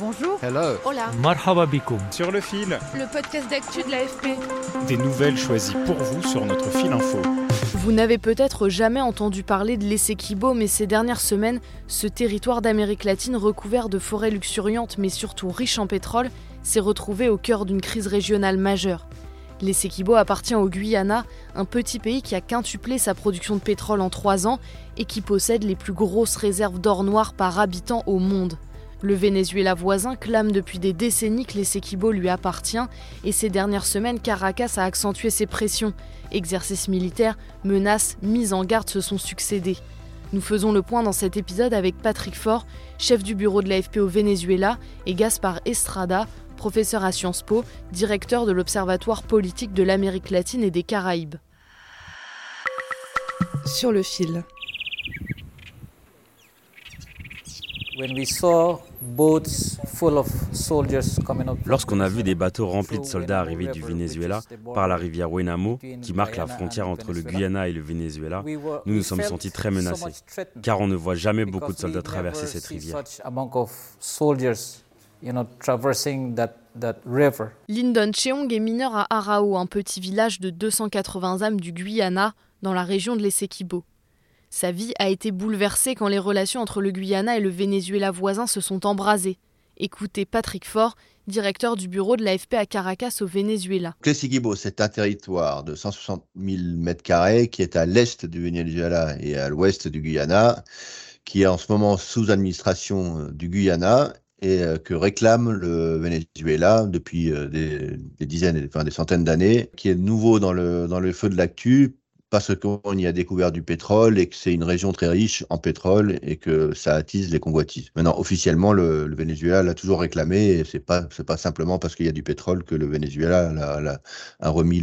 Bonjour. Hello. Hola. Marhaba bikoum. Sur le fil, Le podcast d'actu de l'AFP. des nouvelles choisies pour vous sur notre fil info. Vous n'avez peut-être jamais entendu parler de l'Essequibo, mais ces dernières semaines, ce territoire d'Amérique latine recouvert de forêts luxuriantes mais surtout riche en pétrole s'est retrouvé au cœur d'une crise régionale majeure. L'Essequibo appartient au Guyana, un petit pays qui a quintuplé sa production de pétrole en trois ans et qui possède les plus grosses réserves d'or noir par habitant au monde. Le Venezuela voisin clame depuis des décennies que l'Essequibo lui appartient et ces dernières semaines, Caracas a accentué ses pressions. Exercices militaires, menaces, mises en garde se sont succédés. Nous faisons le point dans cet épisode avec Patrick Faure, chef du bureau de l'AFP au Venezuela, et Gaspard Estrada, professeur à Sciences Po, directeur de l'Observatoire politique de l'Amérique latine et des Caraïbes. Sur le fil. when we saw Lorsqu'on a vu des bateaux remplis de soldats arriver du Venezuela par la rivière Wenamo, qui marque la frontière entre le Guyana et le Venezuela, nous nous sommes sentis très menacés, car on ne voit jamais beaucoup de soldats traverser cette rivière. Lyndon Cheong est mineur à Arao, un petit village de 280 âmes du Guyana, dans la région de l'Essequibo. Sa vie a été bouleversée quand les relations entre le Guyana et le Venezuela voisin se sont embrasées. Écoutez Patrick Faure, directeur du bureau de l'AFP à Caracas au Venezuela. L'Essequibo, c'est un territoire de 160 000 mètres carrés qui est à l'est du Venezuela et à l'ouest du Guyana, qui est en ce moment sous administration euh, du Guyana et euh, que réclame le Venezuela depuis euh, des, dizaines, enfin des centaines d'années, qui est nouveau dans le feu de l'actu parce qu'on y a découvert du pétrole et que c'est une région très riche en pétrole et que ça attise les convoitises. Maintenant, officiellement, le, Venezuela l'a toujours réclamé et c'est pas pas simplement parce qu'il y a du pétrole que le Venezuela l'a- l'a- a remis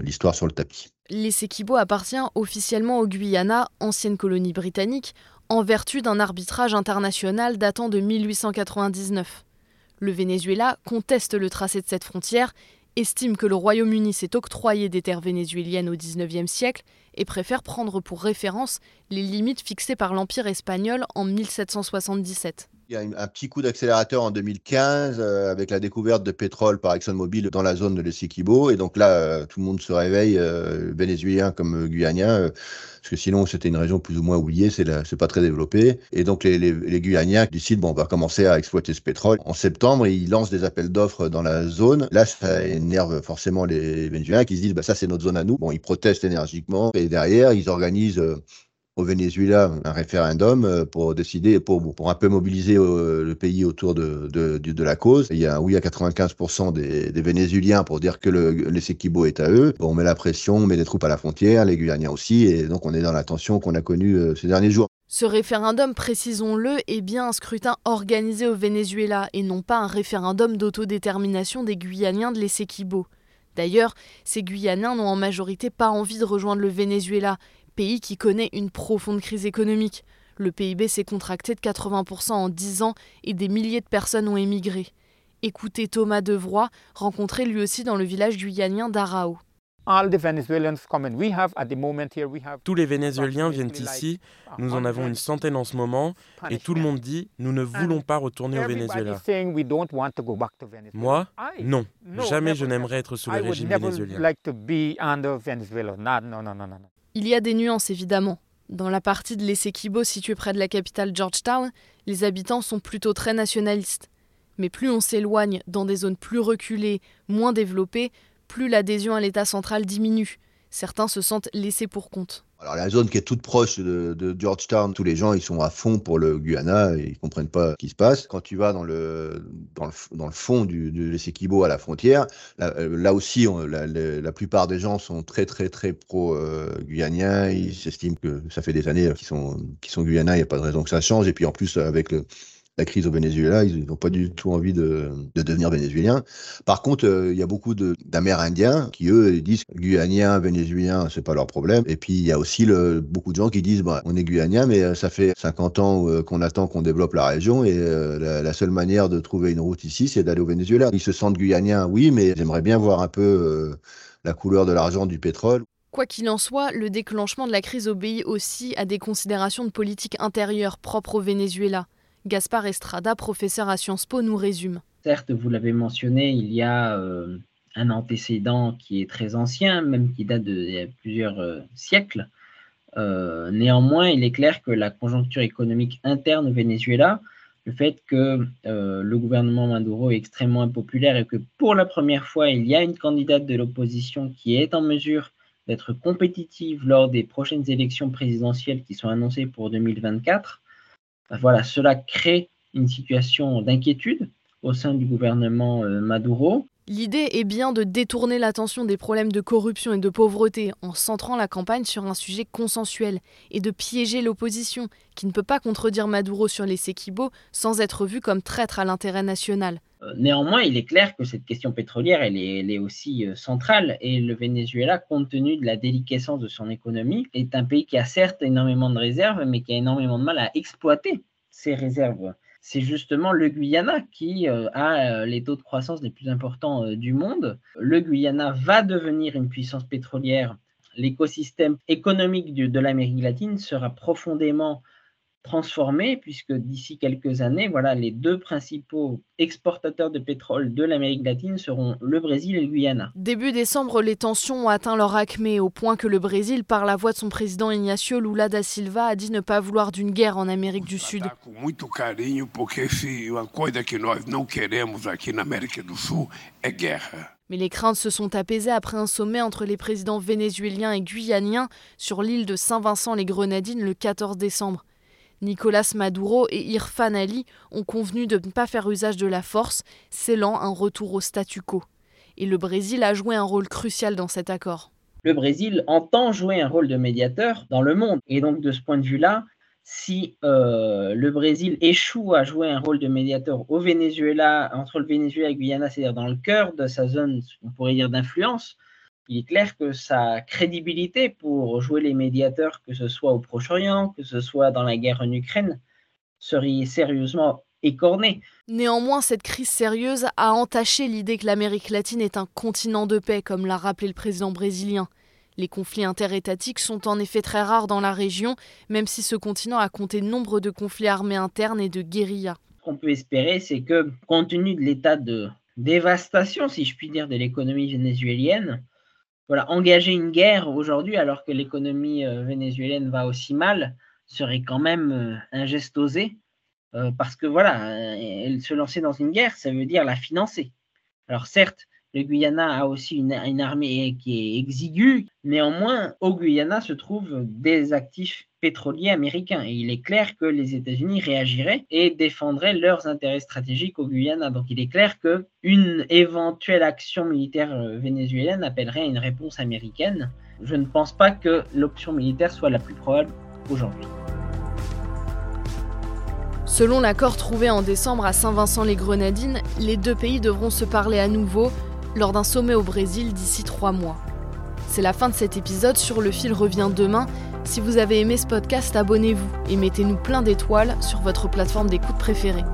l'histoire sur le tapis. L'Essequibo appartient officiellement au Guyana, ancienne colonie britannique, en vertu d'un arbitrage international datant de 1899. Le Venezuela conteste le tracé de cette frontière, estime que le Royaume-Uni s'est octroyé des terres vénézuéliennes au XIXe siècle et préfère prendre pour référence les limites fixées par l'Empire espagnol en 1777. Il y a un petit coup d'accélérateur en 2015 euh, avec la découverte de pétrole par ExxonMobil dans la zone de l'Essequibo. Et donc là, euh, tout le monde se réveille, euh, vénézuélien comme euh, guyanien, euh, parce que sinon c'était une région plus ou moins oubliée, c'est pas très développé. Et donc les, les, les Guyaniens décident, bon, on va commencer à exploiter ce pétrole. En septembre, ils lancent des appels d'offres dans la zone. Là, ça énerve forcément les Vénézuéliens qui se disent, bah, ça c'est notre zone à nous. Bon, ils protestent énergiquement. Et derrière, ils organisent... au Venezuela un référendum euh, pour décider, pour, un peu mobiliser euh, le pays autour de, la cause. Il y a un oui à 95% des, des Vénézuéliens pour dire que le, l'Essequibo est à eux. On met la pression, on met des troupes à la frontière, les Guyaniens aussi, et donc on est dans la tension qu'on a connue euh, ces derniers jours. Ce référendum, précisons-le, est bien un scrutin organisé au Venezuela et non pas un référendum d'autodétermination des Guyaniens de l'Essequibo. D'ailleurs, ces Guyanins n'ont en majorité pas envie de rejoindre le Venezuela, pays qui connaît une profonde crise économique. Le PIB s'est contracté de 80% en 10 ans et des milliers de personnes ont émigré. Écoutez Thomas Devroy, rencontré lui aussi dans le village guyanien d'Arao. Tous les Vénézuéliens viennent ici, nous en avons une centaine en ce moment, et tout le monde dit nous ne voulons pas retourner au Venezuela. Moi, non, jamais je n'aimerais être sous le régime vénézuélien. Il y a des nuances évidemment. Dans la partie de l'Essequibo située près de la capitale Georgetown, les habitants sont plutôt très nationalistes. Mais plus on s'éloigne dans des zones plus reculées, moins développées, plus l'adhésion à l'État central diminue. Certains se sentent laissés pour compte. Alors la zone qui est toute proche de, Georgetown, tous les gens ils sont à fond pour le Guyana et ils comprennent pas ce qui se passe. Quand tu vas dans le dans le, dans le fond du, de l'Essequibo à la frontière, là, euh, aussi la, plupart des gens sont très très très pro euh. Ils s'estiment que ça fait des années qu'ils sont qu'ils sont guyanais, il n'y a pas de raison que ça change. Et puis en plus avec le la crise au Venezuela, ils n'ont pas du tout envie de, de devenir vénézuéliens. Par contre, euh, il y a beaucoup d'Amérindiens qui, eux, disent Guyanien, Vénézuélien, c'est pas leur problème. Et puis, il y a aussi beaucoup de gens qui disent bah, on est Guyanien, mais euh, ça fait 50 ans euh, qu'on attend qu'on développe la région et la, seule manière de trouver une route ici, c'est d'aller au Venezuela. Ils se sentent Guyaniens, oui, mais j'aimerais bien voir un peu la couleur de l'argent du pétrole. Quoi qu'il en soit, le déclenchement de la crise obéit aussi à des considérations de politique intérieure propres au Venezuela. Gaspard Estrada, professeur à Sciences Po, nous résume. Certes, vous l'avez mentionné, il y a euh, un antécédent qui est très ancien, même qui date de plusieurs euh, siècles. Euh, néanmoins, il est clair que la conjoncture économique interne au Venezuela, le fait que le gouvernement Maduro est extrêmement impopulaire et que pour la première fois, il y a une candidate de l'opposition qui est en mesure d'être compétitive lors des prochaines élections présidentielles qui sont annoncées pour 2024, voilà, cela crée une situation d'inquiétude au sein du gouvernement euh, Maduro. L'idée est bien de détourner l'attention des problèmes de corruption et de pauvreté en centrant la campagne sur un sujet consensuel et de piéger l'opposition, qui ne peut pas contredire Maduro sur les Sequibo sans être vu comme traître à l'intérêt national. Euh, néanmoins, il est clair que cette question pétrolière, est, aussi euh, centrale et le Venezuela, compte tenu de la déliquescence de son économie, est un pays qui a certes énormément de réserves, mais qui a énormément de mal à exploiter ces réserves. C'est justement le Guyana qui euh, a les taux de croissance les plus importants du monde. Le Guyana va devenir une puissance pétrolière. L'écosystème économique de l'Amérique latine sera profondément transformé, puisque d'ici quelques années, voilà, les deux principaux exportateurs de pétrole de l'Amérique latine seront le Brésil et le Guyana. Début décembre, les tensions ont atteint leur acmé, au point que le Brésil, par la voix de son président Ignacio Lula da Silva, a dit ne pas vouloir d'une guerre en Amérique du Sud. Mais les craintes se sont apaisées après un sommet entre les présidents vénézuéliens et guyaniens sur l'île de Saint-Vincent-les-Grenadines le 14 décembre. Nicolas Maduro et Irfan Ali ont convenu de ne pas faire usage de la force, scellant un retour au statu quo. Et le Brésil a joué un rôle crucial dans cet accord. Le Brésil entend jouer un rôle de médiateur dans le monde. Et donc de ce point de vue-là, si euh, le Brésil échoue à jouer un rôle de médiateur au Venezuela, entre le Venezuela et Guyana, c'est-à-dire dans le cœur de sa zone, on pourrait dire d'influence, il est clair que sa crédibilité pour jouer les médiateurs, que ce soit au Proche-Orient, que ce soit dans la guerre en Ukraine, serait sérieusement écornée. Néanmoins, cette crise sérieuse a entaché l'idée que l'Amérique latine est un continent de paix, comme l'a rappelé le président brésilien. Les conflits interétatiques sont en effet très rares dans la région, même si ce continent a compté nombre de conflits armés internes et de guérillas. Ce qu'on peut espérer, c'est que, compte tenu de l'état de dévastation, si je puis dire, de l'économie vénézuélienne, voilà, engager une guerre aujourd'hui alors que l'économie euh, vénézuélienne va aussi mal serait quand même euh, un geste osé euh, parce que voilà, se lancer dans une guerre, ça veut dire la financer. Alors certes, le Guyana a aussi une, armée qui est exiguë. Néanmoins, au Guyana se trouvent des actifs pétroliers américains. Et il est clair que les États-Unis réagiraient et défendraient leurs intérêts stratégiques au Guyana. Donc il est clair qu'une éventuelle action militaire euh, vénézuélienne appellerait une réponse américaine. Je ne pense pas que l'option militaire soit la plus probable aujourd'hui. Selon l'accord trouvé en décembre à Saint-Vincent-les-Grenadines, les deux pays devront se parler à nouveau lors d'un sommet au Brésil d'ici trois mois. C'est la fin de cet épisode, sur le fil revient demain. Si vous avez aimé ce podcast, abonnez-vous et mettez-nous plein d'étoiles sur votre plateforme d'écoute préférée.